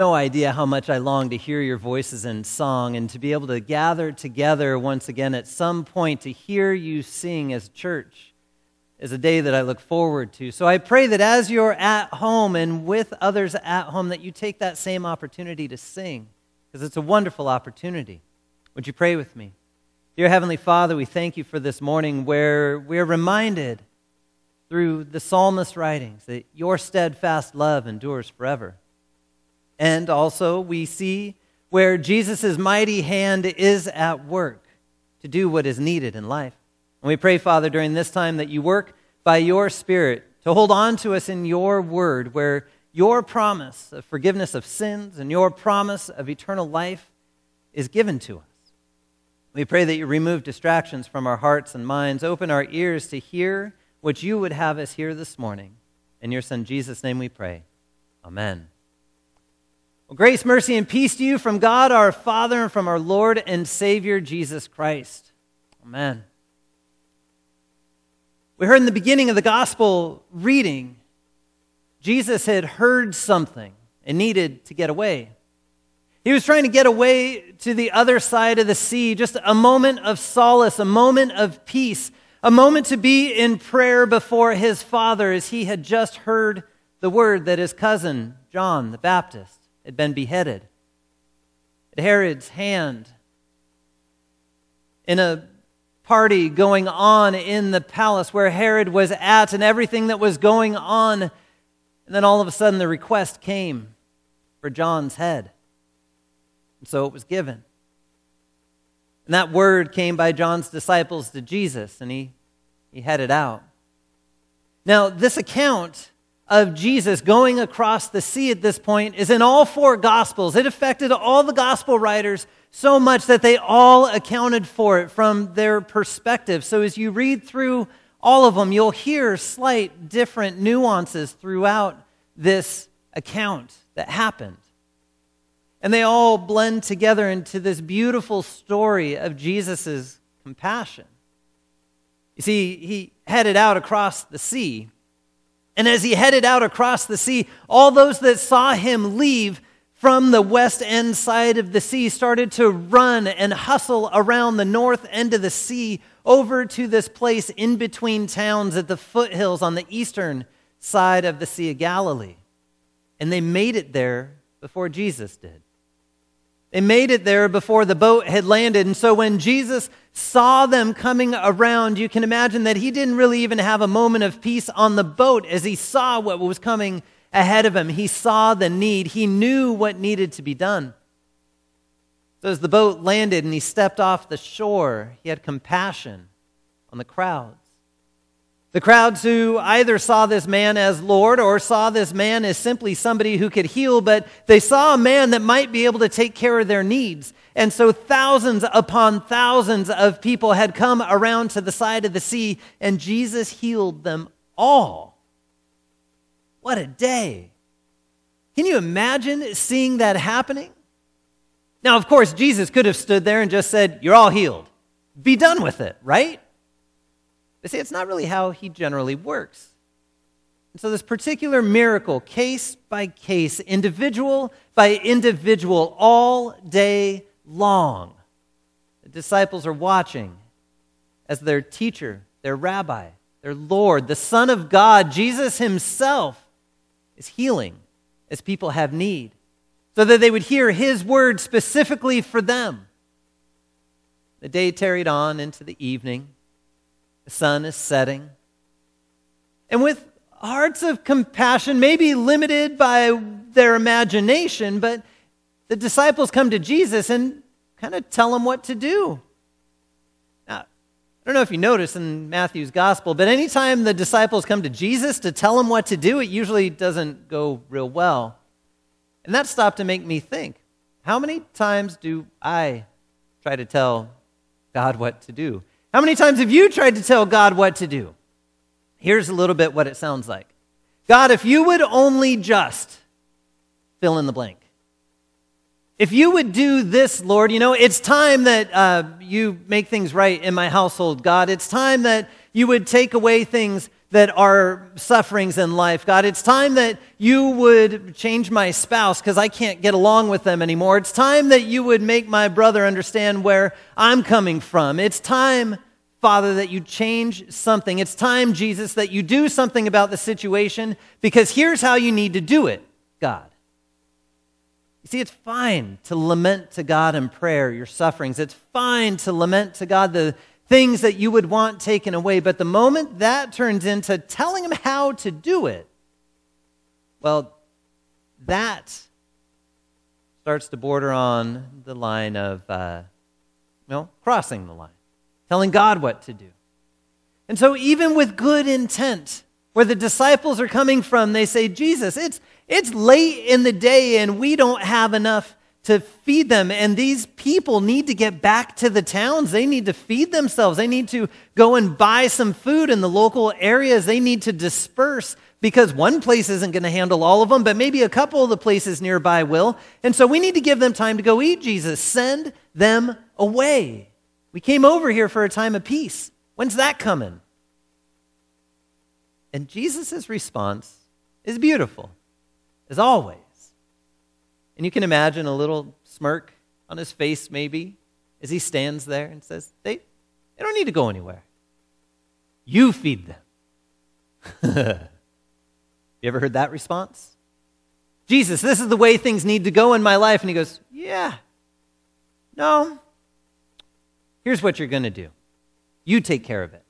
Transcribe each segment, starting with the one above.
no idea how much I long to hear your voices in song and to be able to gather together once again at some point to hear you sing as church is a day that I look forward to. So I pray that as you're at home and with others at home, that you take that same opportunity to sing because it's a wonderful opportunity. Would you pray with me? Dear Heavenly Father, we thank you for this morning where we're reminded through the psalmist writings that your steadfast love endures forever. And also, we see where Jesus' mighty hand is at work to do what is needed in life. And we pray, Father, during this time that you work by your Spirit to hold on to us in your word, where your promise of forgiveness of sins and your promise of eternal life is given to us. We pray that you remove distractions from our hearts and minds, open our ears to hear what you would have us hear this morning. In your Son, Jesus' name, we pray. Amen. Well, grace, mercy, and peace to you from God our Father and from our Lord and Savior Jesus Christ. Amen. We heard in the beginning of the gospel reading, Jesus had heard something and needed to get away. He was trying to get away to the other side of the sea, just a moment of solace, a moment of peace, a moment to be in prayer before his Father as he had just heard the word that his cousin, John the Baptist, had been beheaded. At Herod's hand, in a party going on in the palace where Herod was at and everything that was going on. And then all of a sudden the request came for John's head. And so it was given. And that word came by John's disciples to Jesus, and he, he headed out. Now, this account of Jesus going across the sea at this point is in all four Gospels. It affected all the Gospel writers so much that they all accounted for it from their perspective. So as you read through all of them, you'll hear slight different nuances throughout this account that happened. And they all blend together into this beautiful story of Jesus' compassion. You see, he headed out across the sea and as he headed out across the sea, all those that saw him leave from the west end side of the sea started to run and hustle around the north end of the sea over to this place in between towns at the foothills on the eastern side of the Sea of Galilee. And they made it there before Jesus did. They made it there before the boat had landed. And so when Jesus saw them coming around, you can imagine that he didn't really even have a moment of peace on the boat as he saw what was coming ahead of him. He saw the need, he knew what needed to be done. So as the boat landed and he stepped off the shore, he had compassion on the crowds. The crowds who either saw this man as Lord or saw this man as simply somebody who could heal, but they saw a man that might be able to take care of their needs. And so thousands upon thousands of people had come around to the side of the sea, and Jesus healed them all. What a day! Can you imagine seeing that happening? Now, of course, Jesus could have stood there and just said, You're all healed. Be done with it, right? But see, it's not really how he generally works. And so, this particular miracle, case by case, individual by individual, all day long, the disciples are watching as their teacher, their rabbi, their Lord, the Son of God, Jesus Himself, is healing as people have need, so that they would hear His word specifically for them. The day tarried on into the evening. Sun is setting. And with hearts of compassion, maybe limited by their imagination, but the disciples come to Jesus and kind of tell him what to do. Now, I don't know if you notice in Matthew's gospel, but anytime the disciples come to Jesus to tell him what to do, it usually doesn't go real well. And that stopped to make me think how many times do I try to tell God what to do? How many times have you tried to tell God what to do? Here's a little bit what it sounds like God, if you would only just fill in the blank. If you would do this, Lord, you know, it's time that uh, you make things right in my household, God. It's time that you would take away things that are sufferings in life. God, it's time that you would change my spouse because I can't get along with them anymore. It's time that you would make my brother understand where I'm coming from. It's time, Father, that you change something. It's time, Jesus, that you do something about the situation because here's how you need to do it, God. You see, it's fine to lament to God in prayer your sufferings. It's fine to lament to God the things that you would want taken away. But the moment that turns into telling him how to do it, well, that starts to border on the line of, uh, well, crossing the line, telling God what to do. And so, even with good intent, where the disciples are coming from, they say, Jesus, it's, it's late in the day and we don't have enough to feed them. And these people need to get back to the towns. They need to feed themselves. They need to go and buy some food in the local areas. They need to disperse because one place isn't going to handle all of them, but maybe a couple of the places nearby will. And so we need to give them time to go eat, Jesus. Send them away. We came over here for a time of peace. When's that coming? And Jesus' response is beautiful, as always. And you can imagine a little smirk on his face, maybe, as he stands there and says, They, they don't need to go anywhere. You feed them. you ever heard that response? Jesus, this is the way things need to go in my life. And he goes, Yeah. No. Here's what you're going to do you take care of it.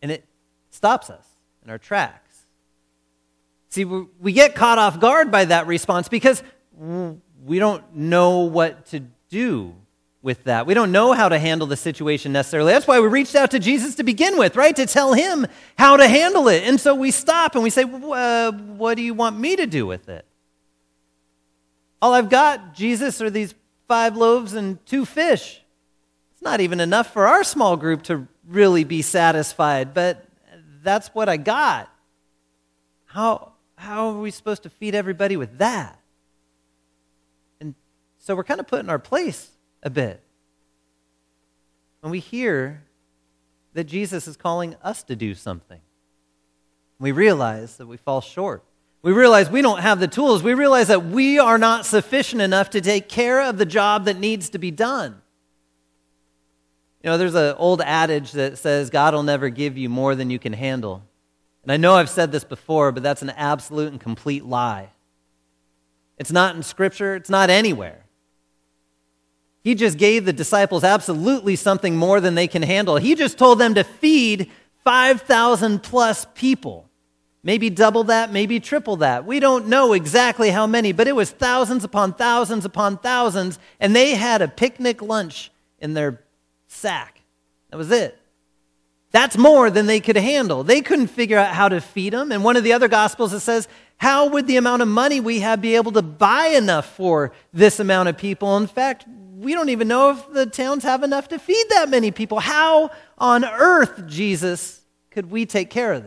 And it stops us in our tracks. See, we get caught off guard by that response because we don't know what to do with that. We don't know how to handle the situation necessarily. That's why we reached out to Jesus to begin with, right? To tell him how to handle it. And so we stop and we say, uh, What do you want me to do with it? All I've got, Jesus, are these five loaves and two fish. It's not even enough for our small group to really be satisfied, but that's what I got. How, how are we supposed to feed everybody with that? And so we're kind of put in our place a bit. When we hear that Jesus is calling us to do something, we realize that we fall short. We realize we don't have the tools. We realize that we are not sufficient enough to take care of the job that needs to be done. You know, there's an old adage that says God will never give you more than you can handle. And I know I've said this before, but that's an absolute and complete lie. It's not in Scripture, it's not anywhere. He just gave the disciples absolutely something more than they can handle. He just told them to feed 5,000 plus people. Maybe double that, maybe triple that. We don't know exactly how many, but it was thousands upon thousands upon thousands, and they had a picnic lunch in their sack. That was it. That's more than they could handle. They couldn't figure out how to feed them. And one of the other gospels it says, how would the amount of money we have be able to buy enough for this amount of people? In fact, we don't even know if the towns have enough to feed that many people. How on earth, Jesus, could we take care of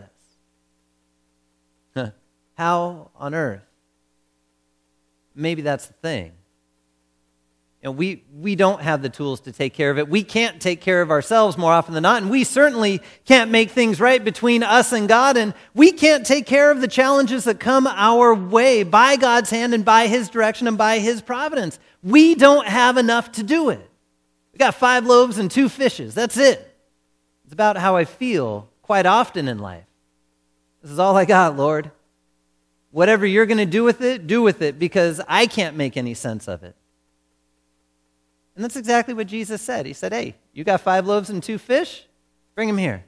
this? How on earth? Maybe that's the thing. Know, we, we don't have the tools to take care of it. We can't take care of ourselves more often than not. And we certainly can't make things right between us and God. And we can't take care of the challenges that come our way by God's hand and by His direction and by His providence. We don't have enough to do it. We got five loaves and two fishes. That's it. It's about how I feel quite often in life. This is all I got, Lord. Whatever you're going to do with it, do with it because I can't make any sense of it. And that's exactly what Jesus said. He said, Hey, you got five loaves and two fish? Bring them here.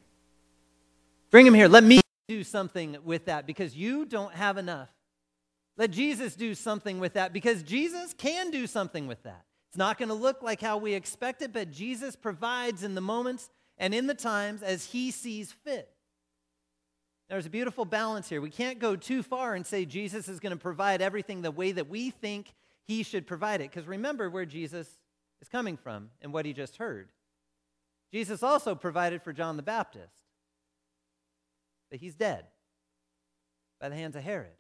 Bring them here. Let me do something with that because you don't have enough. Let Jesus do something with that because Jesus can do something with that. It's not going to look like how we expect it, but Jesus provides in the moments and in the times as he sees fit. There's a beautiful balance here. We can't go too far and say Jesus is going to provide everything the way that we think he should provide it. Because remember where Jesus is coming from and what he just heard. Jesus also provided for John the Baptist, but he's dead by the hands of Herod.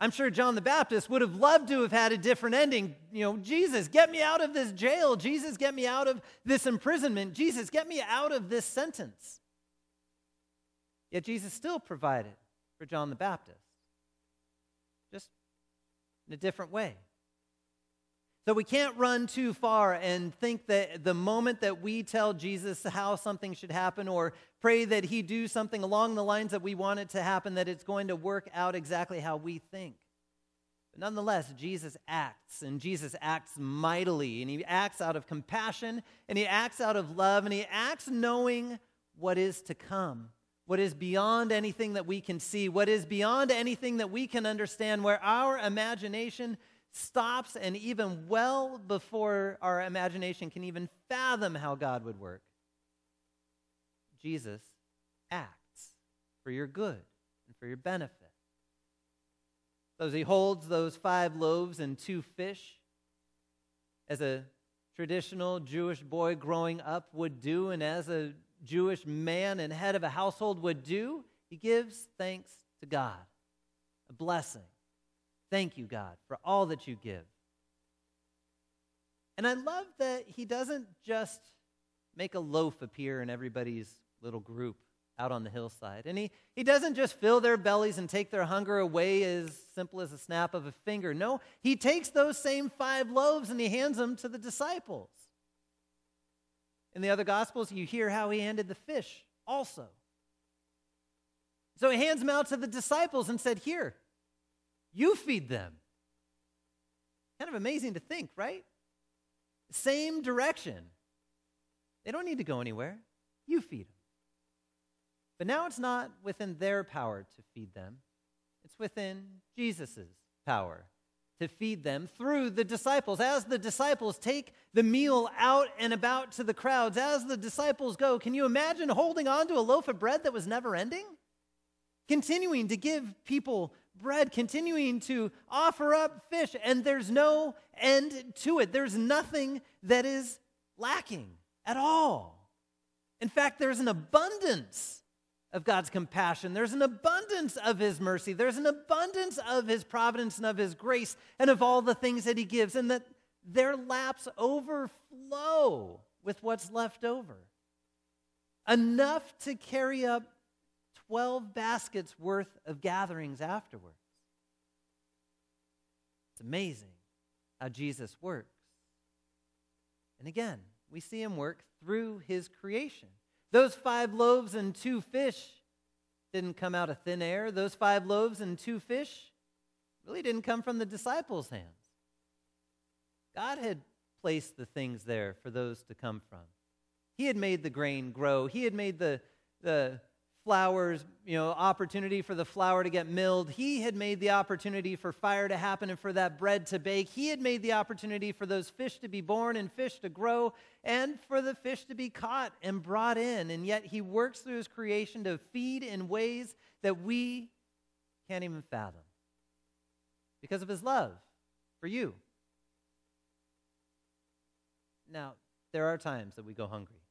I'm sure John the Baptist would have loved to have had a different ending. You know, Jesus, get me out of this jail. Jesus, get me out of this imprisonment. Jesus, get me out of this sentence. Yet Jesus still provided for John the Baptist, just in a different way. So we can't run too far and think that the moment that we tell Jesus how something should happen or pray that he do something along the lines that we want it to happen, that it's going to work out exactly how we think. But nonetheless, Jesus acts, and Jesus acts mightily, and he acts out of compassion, and he acts out of love, and he acts knowing what is to come, what is beyond anything that we can see, what is beyond anything that we can understand, where our imagination stops, and even well before our imagination can even fathom how God would work, Jesus acts for your good and for your benefit. So as he holds those five loaves and two fish, as a traditional Jewish boy growing up would do, and as a Jewish man and head of a household would do, he gives thanks to God, a blessing. Thank you, God, for all that you give. And I love that he doesn't just make a loaf appear in everybody's little group out on the hillside. And he, he doesn't just fill their bellies and take their hunger away as simple as a snap of a finger. No, he takes those same five loaves and he hands them to the disciples. In the other Gospels, you hear how he handed the fish also. So he hands them out to the disciples and said, Here, you feed them. Kind of amazing to think, right? Same direction. They don't need to go anywhere. You feed them. But now it's not within their power to feed them, it's within Jesus' power to feed them through the disciples. As the disciples take the meal out and about to the crowds, as the disciples go, can you imagine holding on to a loaf of bread that was never ending? Continuing to give people bread, continuing to offer up fish, and there's no end to it. There's nothing that is lacking at all. In fact, there's an abundance of God's compassion. There's an abundance of His mercy. There's an abundance of His providence and of His grace and of all the things that He gives, and that their laps overflow with what's left over. Enough to carry up 12 baskets worth of gatherings afterwards. It's amazing how Jesus works. And again, we see him work through his creation. Those five loaves and two fish didn't come out of thin air. Those five loaves and two fish really didn't come from the disciples' hands. God had placed the things there for those to come from. He had made the grain grow, He had made the, the flowers, you know, opportunity for the flour to get milled. He had made the opportunity for fire to happen and for that bread to bake. He had made the opportunity for those fish to be born and fish to grow and for the fish to be caught and brought in. And yet he works through his creation to feed in ways that we can't even fathom because of his love for you. Now, there are times that we go hungry,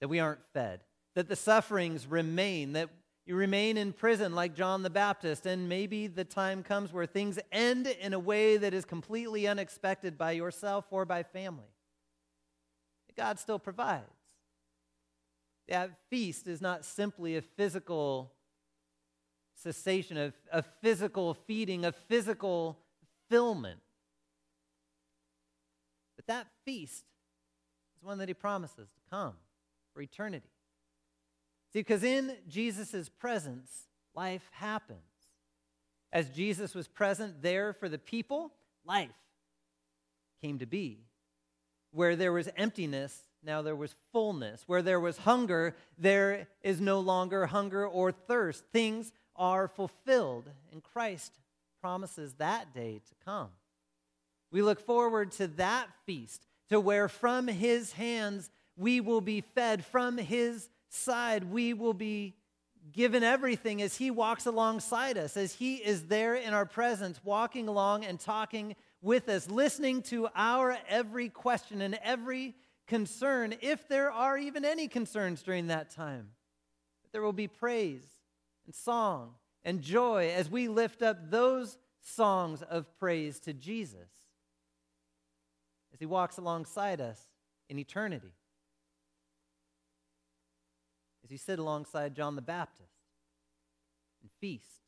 that we aren't fed that the sufferings remain, that you remain in prison like John the Baptist, and maybe the time comes where things end in a way that is completely unexpected by yourself or by family. God still provides. That feast is not simply a physical cessation, of a physical feeding, a physical fulfillment. But that feast is one that he promises to come for eternity. See, because in Jesus' presence, life happens. As Jesus was present there for the people, life came to be. Where there was emptiness, now there was fullness. Where there was hunger, there is no longer hunger or thirst. Things are fulfilled, and Christ promises that day to come. We look forward to that feast, to where from his hands we will be fed, from his side, we will be given everything as He walks alongside us, as He is there in our presence, walking along and talking with us, listening to our every question and every concern, if there are even any concerns during that time. But there will be praise and song and joy as we lift up those songs of praise to Jesus as He walks alongside us in eternity as he sit alongside John the Baptist and feast.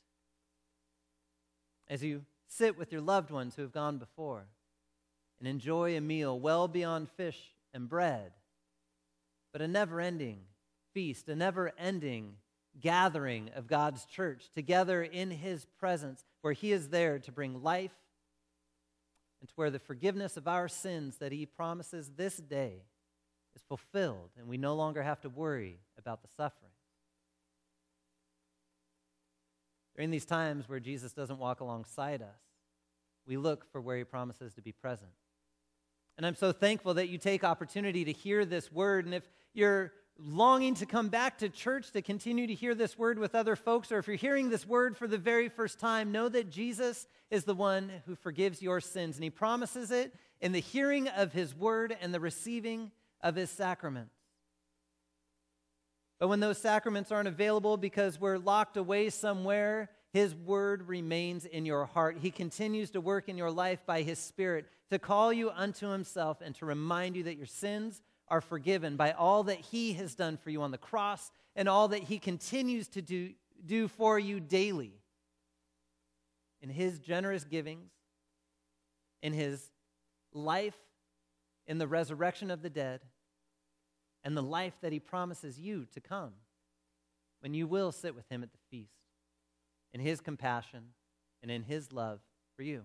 As you sit with your loved ones who have gone before and enjoy a meal well beyond fish and bread, but a never ending feast, a never ending gathering of God's church together in His presence, where He is there to bring life and to where the forgiveness of our sins that He promises this day is fulfilled and we no longer have to worry about the suffering. During these times where Jesus doesn't walk alongside us, we look for where He promises to be present. And I'm so thankful that you take opportunity to hear this word. And if you're longing to come back to church to continue to hear this word with other folks, or if you're hearing this word for the very first time, know that Jesus is the one who forgives your sins. And he promises it in the hearing of his word and the receiving of his sacraments. But when those sacraments aren't available because we're locked away somewhere, his word remains in your heart. He continues to work in your life by his spirit to call you unto himself and to remind you that your sins are forgiven by all that He has done for you on the cross and all that He continues to do, do for you daily. In His generous givings, in His life, in the resurrection of the dead, and the life that He promises you to come when you will sit with Him at the feast, in His compassion and in His love for you.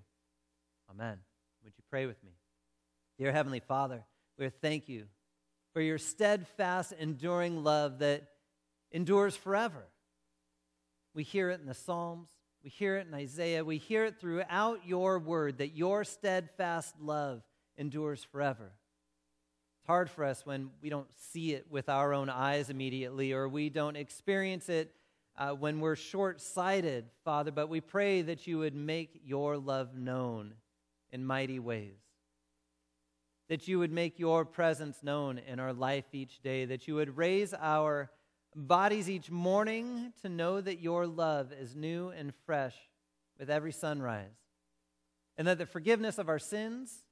Amen. Would you pray with me? Dear Heavenly Father, we thank you for your steadfast, enduring love that endures forever. We hear it in the Psalms, we hear it in Isaiah, we hear it throughout your word that your steadfast love endures forever. It's hard for us when we don't see it with our own eyes immediately or we don't experience it uh, when we're short sighted, Father, but we pray that you would make your love known in mighty ways. That you would make your presence known in our life each day, that you would raise our bodies each morning to know that your love is new and fresh with every sunrise, and that the forgiveness of our sins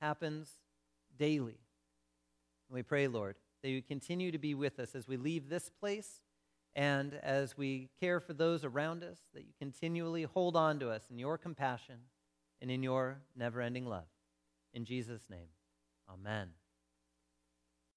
happens daily. We pray, Lord, that you continue to be with us as we leave this place and as we care for those around us, that you continually hold on to us in your compassion and in your never ending love. In Jesus' name, amen.